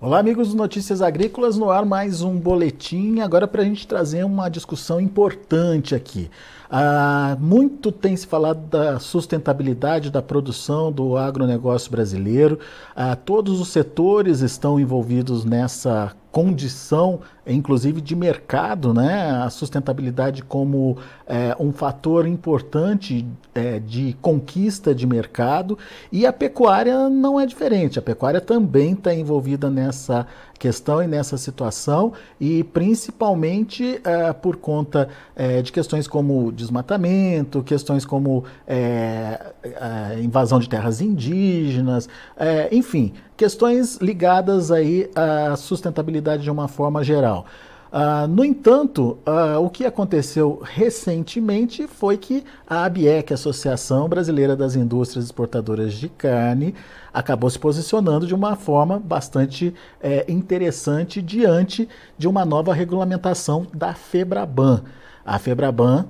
Olá, amigos do Notícias Agrícolas, no ar mais um boletim. Agora, para a gente trazer uma discussão importante aqui. Ah, muito tem se falado da sustentabilidade da produção do agronegócio brasileiro. Ah, todos os setores estão envolvidos nessa condição, inclusive de mercado, né? A sustentabilidade como é, um fator importante é, de conquista de mercado e a pecuária não é diferente. A pecuária também está envolvida nessa questão e nessa situação e principalmente é, por conta é, de questões como desmatamento, questões como é, é invasão de terras indígenas, é, enfim, questões ligadas aí à sustentabilidade de uma forma geral. Uh, no entanto, uh, o que aconteceu recentemente foi que a ABEC, Associação Brasileira das Indústrias Exportadoras de Carne, acabou se posicionando de uma forma bastante é, interessante diante de uma nova regulamentação da FEBRABAN. A FEBRABAN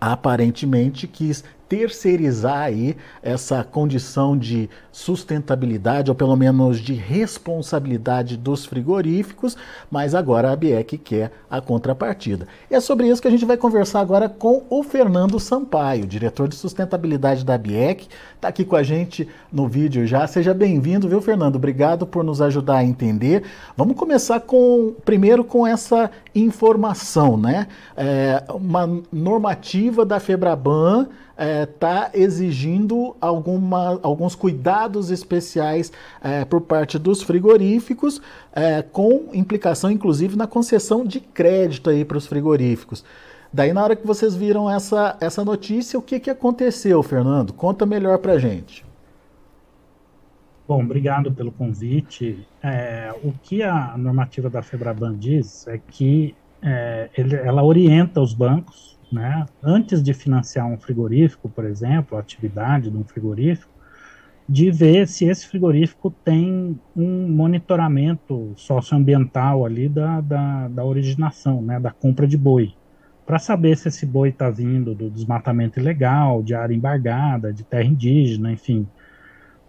aparentemente quis terceirizar aí essa condição de sustentabilidade, ou pelo menos de responsabilidade dos frigoríficos, mas agora a BIEC quer a contrapartida. E é sobre isso que a gente vai conversar agora com o Fernando Sampaio, diretor de sustentabilidade da BIEC, está aqui com a gente no vídeo já. Seja bem-vindo, viu, Fernando? Obrigado por nos ajudar a entender. Vamos começar com primeiro com essa informação, né? É, uma normativa da Febraban está é, exigindo alguma, alguns cuidados especiais é, por parte dos frigoríficos, é, com implicação inclusive na concessão de crédito aí para os frigoríficos. Daí, na hora que vocês viram essa, essa notícia, o que, que aconteceu, Fernando? Conta melhor para gente. Bom, obrigado pelo convite. É, o que a normativa da Febraban diz é que é, ele, ela orienta os bancos né, antes de financiar um frigorífico, por exemplo, a atividade de um frigorífico, de ver se esse frigorífico tem um monitoramento socioambiental ali da, da, da originação, né, da compra de boi, para saber se esse boi está vindo do desmatamento ilegal, de área embargada, de terra indígena, enfim.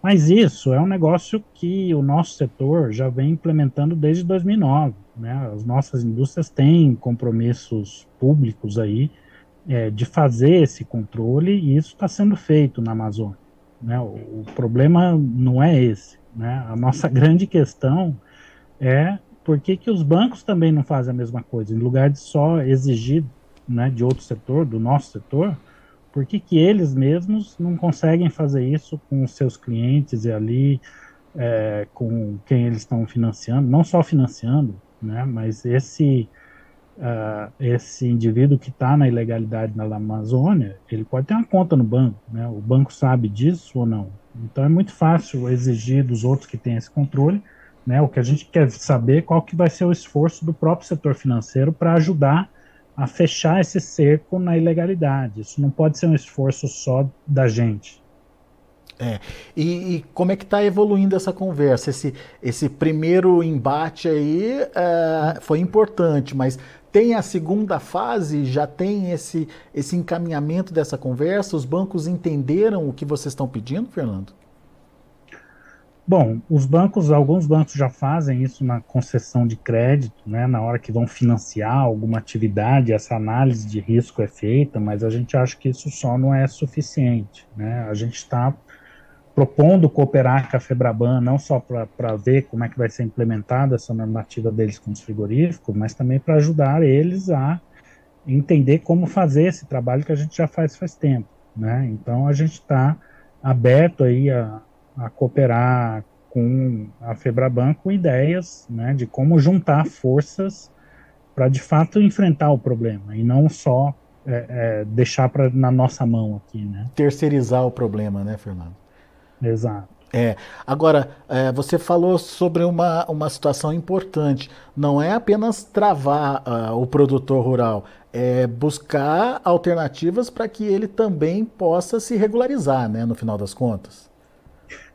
Mas isso é um negócio que o nosso setor já vem implementando desde 2009. Né? As nossas indústrias têm compromissos públicos aí é, de fazer esse controle e isso está sendo feito na Amazônia. Né? O, o, problema não é esse. Né? A nossa grande questão é por que, que os bancos também não fazem a mesma coisa, em lugar de só exigir né, de outro setor, do nosso setor, por que, que eles mesmos não conseguem fazer isso com os seus clientes e ali é, com quem eles estão financiando, não só financiando, né, mas esse uh, esse indivíduo que está na ilegalidade na Amazônia, ele pode ter uma conta no banco, né? O banco sabe disso ou não. Então é muito fácil exigir dos outros que têm esse controle, né? O que a gente quer saber é qual que vai ser o esforço do próprio setor financeiro para ajudar a fechar esse cerco na ilegalidade. Isso não pode ser um esforço só da gente. É. E, e, como é que está evoluindo essa conversa? Esse, esse primeiro embate aí é, foi importante, mas tem a segunda fase, já tem esse, esse encaminhamento dessa conversa? Os bancos entenderam o que vocês estão pedindo, Fernando? Bom, os bancos, alguns bancos já fazem isso na concessão de crédito, né, na hora que vão financiar alguma atividade, essa análise de risco é feita, mas a gente acha que isso só não é suficiente, né, a gente está propondo cooperar com a Febraban, não só para ver como é que vai ser implementada essa normativa deles com os frigoríficos, mas também para ajudar eles a entender como fazer esse trabalho que a gente já faz faz tempo, né? Então a gente está aberto aí a, a, cooperar com a Febraban com ideias, né, de como juntar forças para de fato enfrentar o problema e não só é, é, deixar pra, na nossa mão aqui, né? Terceirizar o problema, né, Fernando? Exato. É. Agora, é, você falou sobre uma, uma situação importante. Não é apenas travar uh, o produtor rural, é buscar alternativas para que ele também possa se regularizar, né, no final das contas.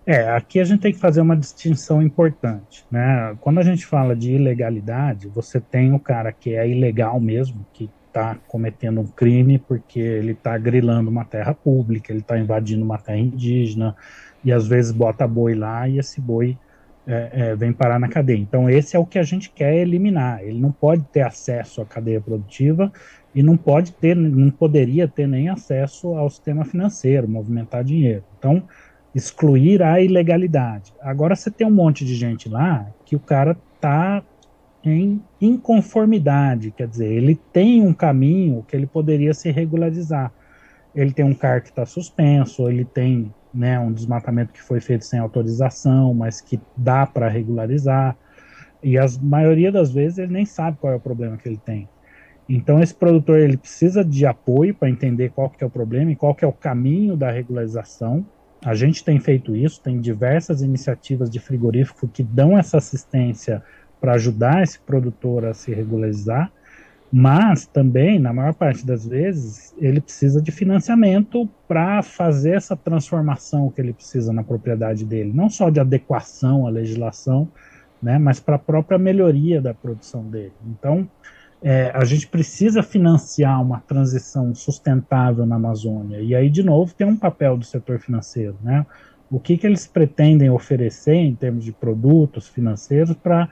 É, aqui a gente tem que fazer uma distinção importante, né? Quando a gente fala de ilegalidade, você tem o cara que é ilegal mesmo, que está cometendo um crime porque ele está grilando uma terra pública, ele está invadindo uma terra indígena, e às vezes bota boi lá e esse boi é, é, vem parar na cadeia. Então, esse é o que a gente quer eliminar. Ele não pode ter acesso à cadeia produtiva e não pode ter, não poderia ter nem acesso ao sistema financeiro, movimentar dinheiro. Então, excluir a ilegalidade. Agora você tem um monte de gente lá que o cara está em inconformidade, quer dizer, ele tem um caminho que ele poderia se regularizar. Ele tem um CAR que está suspenso, ele tem né, um desmatamento que foi feito sem autorização, mas que dá para regularizar. E a maioria das vezes ele nem sabe qual é o problema que ele tem. Então esse produtor ele precisa de apoio para entender qual que é o problema e qual que é o caminho da regularização. A gente tem feito isso, tem diversas iniciativas de frigorífico que dão essa assistência para ajudar esse produtor a se regularizar. Mas também, na maior parte das vezes, ele precisa de financiamento para fazer essa transformação que ele precisa na propriedade dele, não só de adequação à legislação, né, mas para a própria melhoria da produção dele. Então, é, a gente precisa financiar uma transição sustentável na Amazônia. E aí, de novo, tem um papel do setor financeiro, né? O que, que eles pretendem oferecer em termos de produtos financeiros para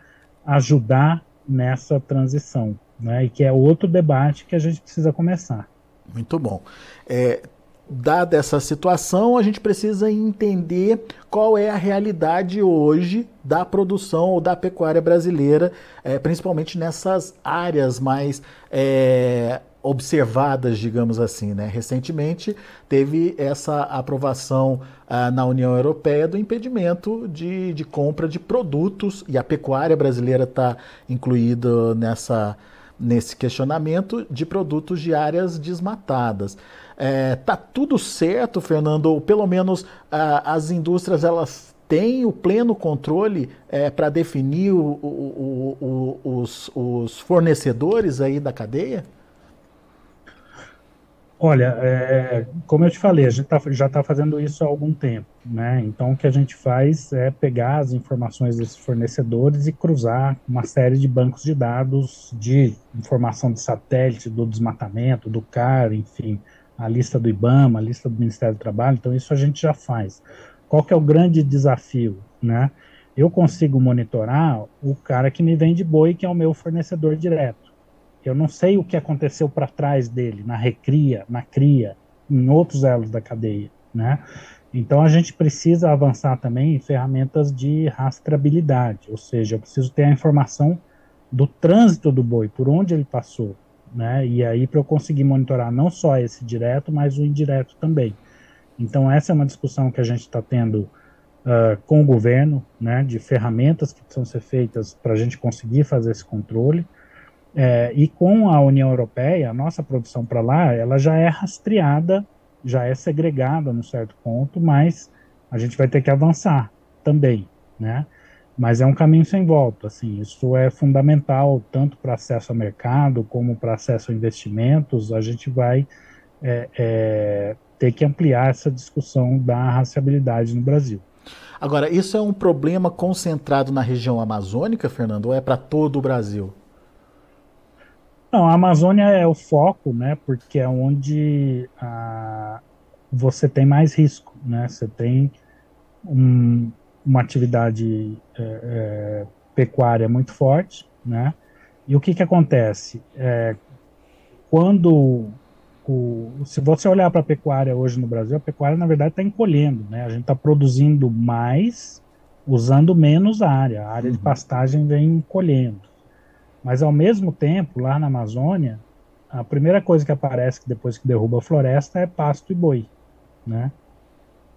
ajudar nessa transição? Né? E que é outro debate que a gente precisa começar. Muito bom. É, dada essa situação, a gente precisa entender qual é a realidade hoje da produção ou da pecuária brasileira, é, principalmente nessas áreas mais é, observadas, digamos assim. Né? Recentemente teve essa aprovação ah, na União Europeia do impedimento de, de compra de produtos, e a pecuária brasileira está incluída nessa nesse questionamento de produtos de áreas desmatadas. É, tá tudo certo, Fernando? Ou pelo menos as indústrias elas têm o pleno controle é, para definir o, o, o, os, os fornecedores aí da cadeia? Olha, é, como eu te falei, a gente tá, já está fazendo isso há algum tempo, né? Então, o que a gente faz é pegar as informações desses fornecedores e cruzar uma série de bancos de dados de informação de satélite, do desmatamento, do CAR, enfim, a lista do IBAMA, a lista do Ministério do Trabalho. Então, isso a gente já faz. Qual que é o grande desafio, né? Eu consigo monitorar o cara que me vende boi, que é o meu fornecedor direto eu não sei o que aconteceu para trás dele, na recria, na cria, em outros elos da cadeia, né? Então a gente precisa avançar também em ferramentas de rastreabilidade, ou seja, eu preciso ter a informação do trânsito do boi, por onde ele passou, né? E aí para eu conseguir monitorar não só esse direto, mas o indireto também. Então essa é uma discussão que a gente está tendo uh, com o governo, né? De ferramentas que precisam ser feitas para a gente conseguir fazer esse controle. É, e com a União Europeia, a nossa produção para lá, ela já é rastreada, já é segregada num certo ponto, mas a gente vai ter que avançar também, né? Mas é um caminho sem volta, assim, isso é fundamental tanto para acesso ao mercado como para acesso a investimentos. A gente vai é, é, ter que ampliar essa discussão da raciabilidade no Brasil. Agora, isso é um problema concentrado na região amazônica, Fernando, ou é para todo o Brasil? Não, a Amazônia é o foco, né? Porque é onde ah, você tem mais risco, né? Você tem um, uma atividade é, é, pecuária muito forte, né? E o que que acontece? É, quando o, se você olhar para a pecuária hoje no Brasil, a pecuária na verdade está encolhendo, né? A gente está produzindo mais usando menos área. A área uhum. de pastagem vem encolhendo. Mas ao mesmo tempo, lá na Amazônia, a primeira coisa que aparece depois que derruba a floresta é pasto e boi, né?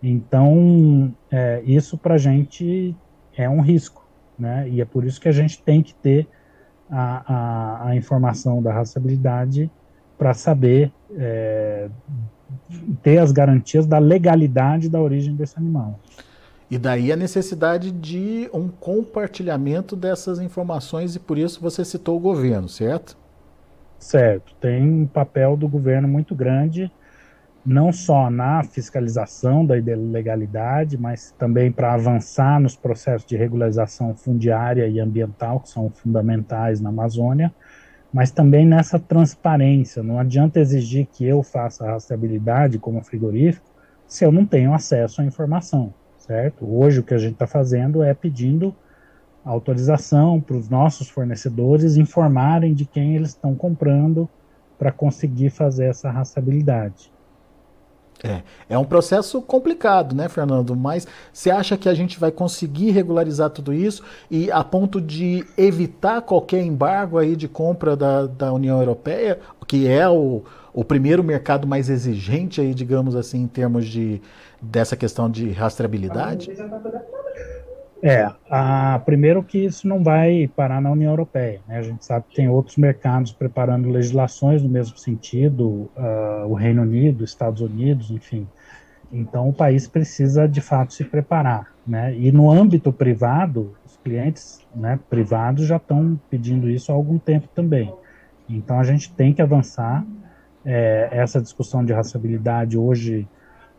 Então, é, isso para a gente é um risco, né? E é por isso que a gente tem que ter a, a, a informação da raçabilidade para saber é, ter as garantias da legalidade da origem desse animal. E daí a necessidade de um compartilhamento dessas informações, e por isso você citou o governo, certo? Certo. Tem um papel do governo muito grande, não só na fiscalização da ilegalidade, mas também para avançar nos processos de regularização fundiária e ambiental, que são fundamentais na Amazônia, mas também nessa transparência. Não adianta exigir que eu faça a rastreabilidade como frigorífico se eu não tenho acesso à informação certo? Hoje o que a gente está fazendo é pedindo autorização para os nossos fornecedores informarem de quem eles estão comprando para conseguir fazer essa rastreabilidade. É, é um processo complicado, né, Fernando? Mas você acha que a gente vai conseguir regularizar tudo isso e a ponto de evitar qualquer embargo aí de compra da, da União Europeia, que é o, o primeiro mercado mais exigente aí, digamos assim, em termos de dessa questão de rastreabilidade? É, a, primeiro que isso não vai parar na União Europeia. Né? A gente sabe que tem outros mercados preparando legislações no mesmo sentido, uh, o Reino Unido, Estados Unidos, enfim. Então o país precisa de fato se preparar. Né? E no âmbito privado, os clientes né, privados já estão pedindo isso há algum tempo também. Então a gente tem que avançar. É, essa discussão de rastreabilidade hoje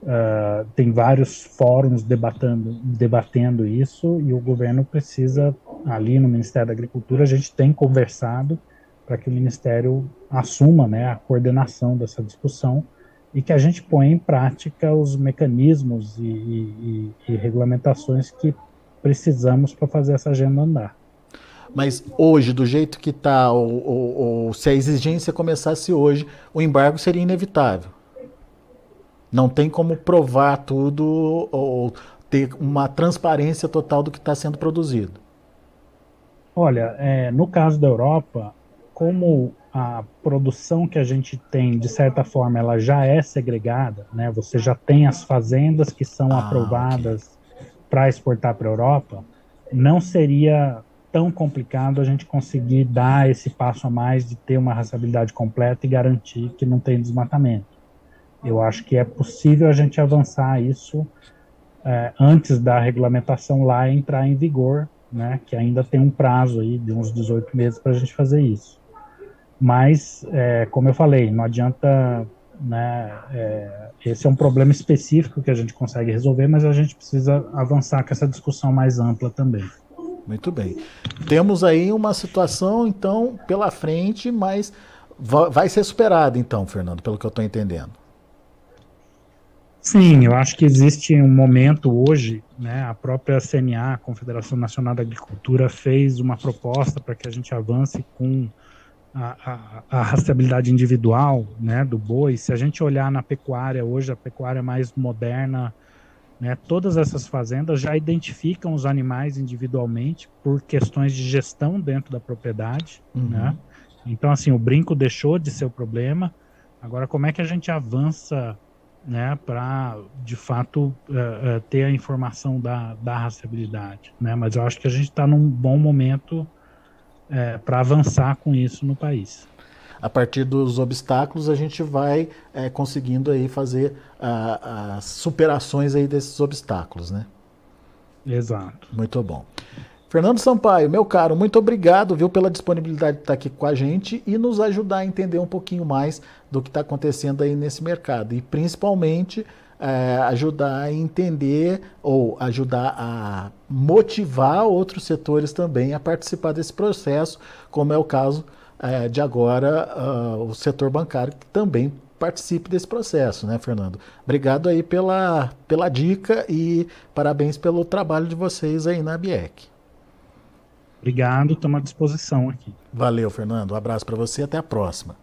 Uh, tem vários fóruns debatendo, debatendo isso e o governo precisa, ali no Ministério da Agricultura, a gente tem conversado para que o Ministério assuma né, a coordenação dessa discussão e que a gente ponha em prática os mecanismos e, e, e regulamentações que precisamos para fazer essa agenda andar. Mas hoje, do jeito que está, ou, ou, ou se a exigência começasse hoje, o embargo seria inevitável. Não tem como provar tudo ou ter uma transparência total do que está sendo produzido. Olha, é, no caso da Europa, como a produção que a gente tem, de certa forma, ela já é segregada, né? Você já tem as fazendas que são ah, aprovadas okay. para exportar para a Europa, não seria tão complicado a gente conseguir dar esse passo a mais de ter uma raçabilidade completa e garantir que não tem desmatamento. Eu acho que é possível a gente avançar isso é, antes da regulamentação lá entrar em vigor, né? Que ainda tem um prazo aí de uns 18 meses para a gente fazer isso. Mas, é, como eu falei, não adianta, né? É, esse é um problema específico que a gente consegue resolver, mas a gente precisa avançar com essa discussão mais ampla também. Muito bem. Temos aí uma situação, então, pela frente, mas vai ser superada, então, Fernando, pelo que eu estou entendendo. Sim, eu acho que existe um momento hoje, né, a própria CNA, a Confederação Nacional da Agricultura, fez uma proposta para que a gente avance com a, a, a, rastreabilidade individual né, do boi. Se a gente olhar na pecuária hoje, a pecuária mais moderna, né, todas essas fazendas já identificam os animais individualmente por questões de gestão dentro da propriedade. Uhum. Né? Então, assim, o brinco deixou de ser o problema. Agora, como é que a gente avança né, para de fato uh, uh, ter a informação da, da rastreabilidade, né? Mas eu acho que a gente está num bom momento uh, é, para avançar com isso no país. A partir dos obstáculos a gente vai é, conseguindo aí fazer as superações aí desses obstáculos, né? Exato. Muito bom. Fernando Sampaio, meu caro, muito obrigado, viu, pela disponibilidade de estar aqui com a gente e nos ajudar a entender um pouquinho mais do que está acontecendo aí nesse mercado e principalmente é, ajudar a entender ou ajudar a motivar outros setores também a participar desse processo, como é o caso é, de agora uh, o setor bancário que também participe desse processo, né, Fernando? Obrigado aí pela, pela dica e parabéns pelo trabalho de vocês aí na BIEC. Obrigado, estamos à disposição aqui. Valeu, Fernando. Um abraço para você e até a próxima.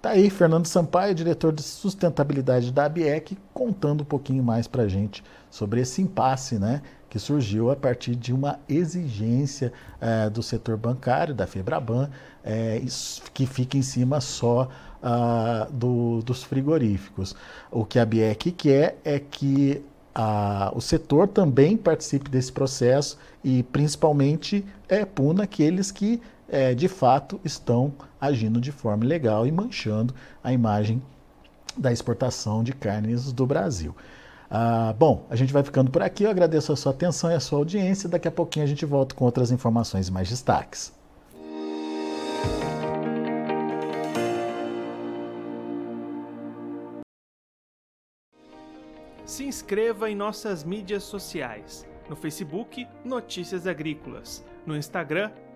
Tá aí, Fernando Sampaio, diretor de sustentabilidade da ABEC, contando um pouquinho mais para a gente sobre esse impasse né, que surgiu a partir de uma exigência é, do setor bancário, da Febraban, é, que fica em cima só uh, do, dos frigoríficos. O que a ABEC quer é que o setor também participe desse processo e principalmente é, puna aqueles que é, de fato estão agindo de forma ilegal e manchando a imagem da exportação de carnes do Brasil. Ah, bom, a gente vai ficando por aqui. Eu agradeço a sua atenção e a sua audiência. Daqui a pouquinho a gente volta com outras informações e mais destaques. Se inscreva em nossas mídias sociais. No Facebook, Notícias Agrícolas. No Instagram,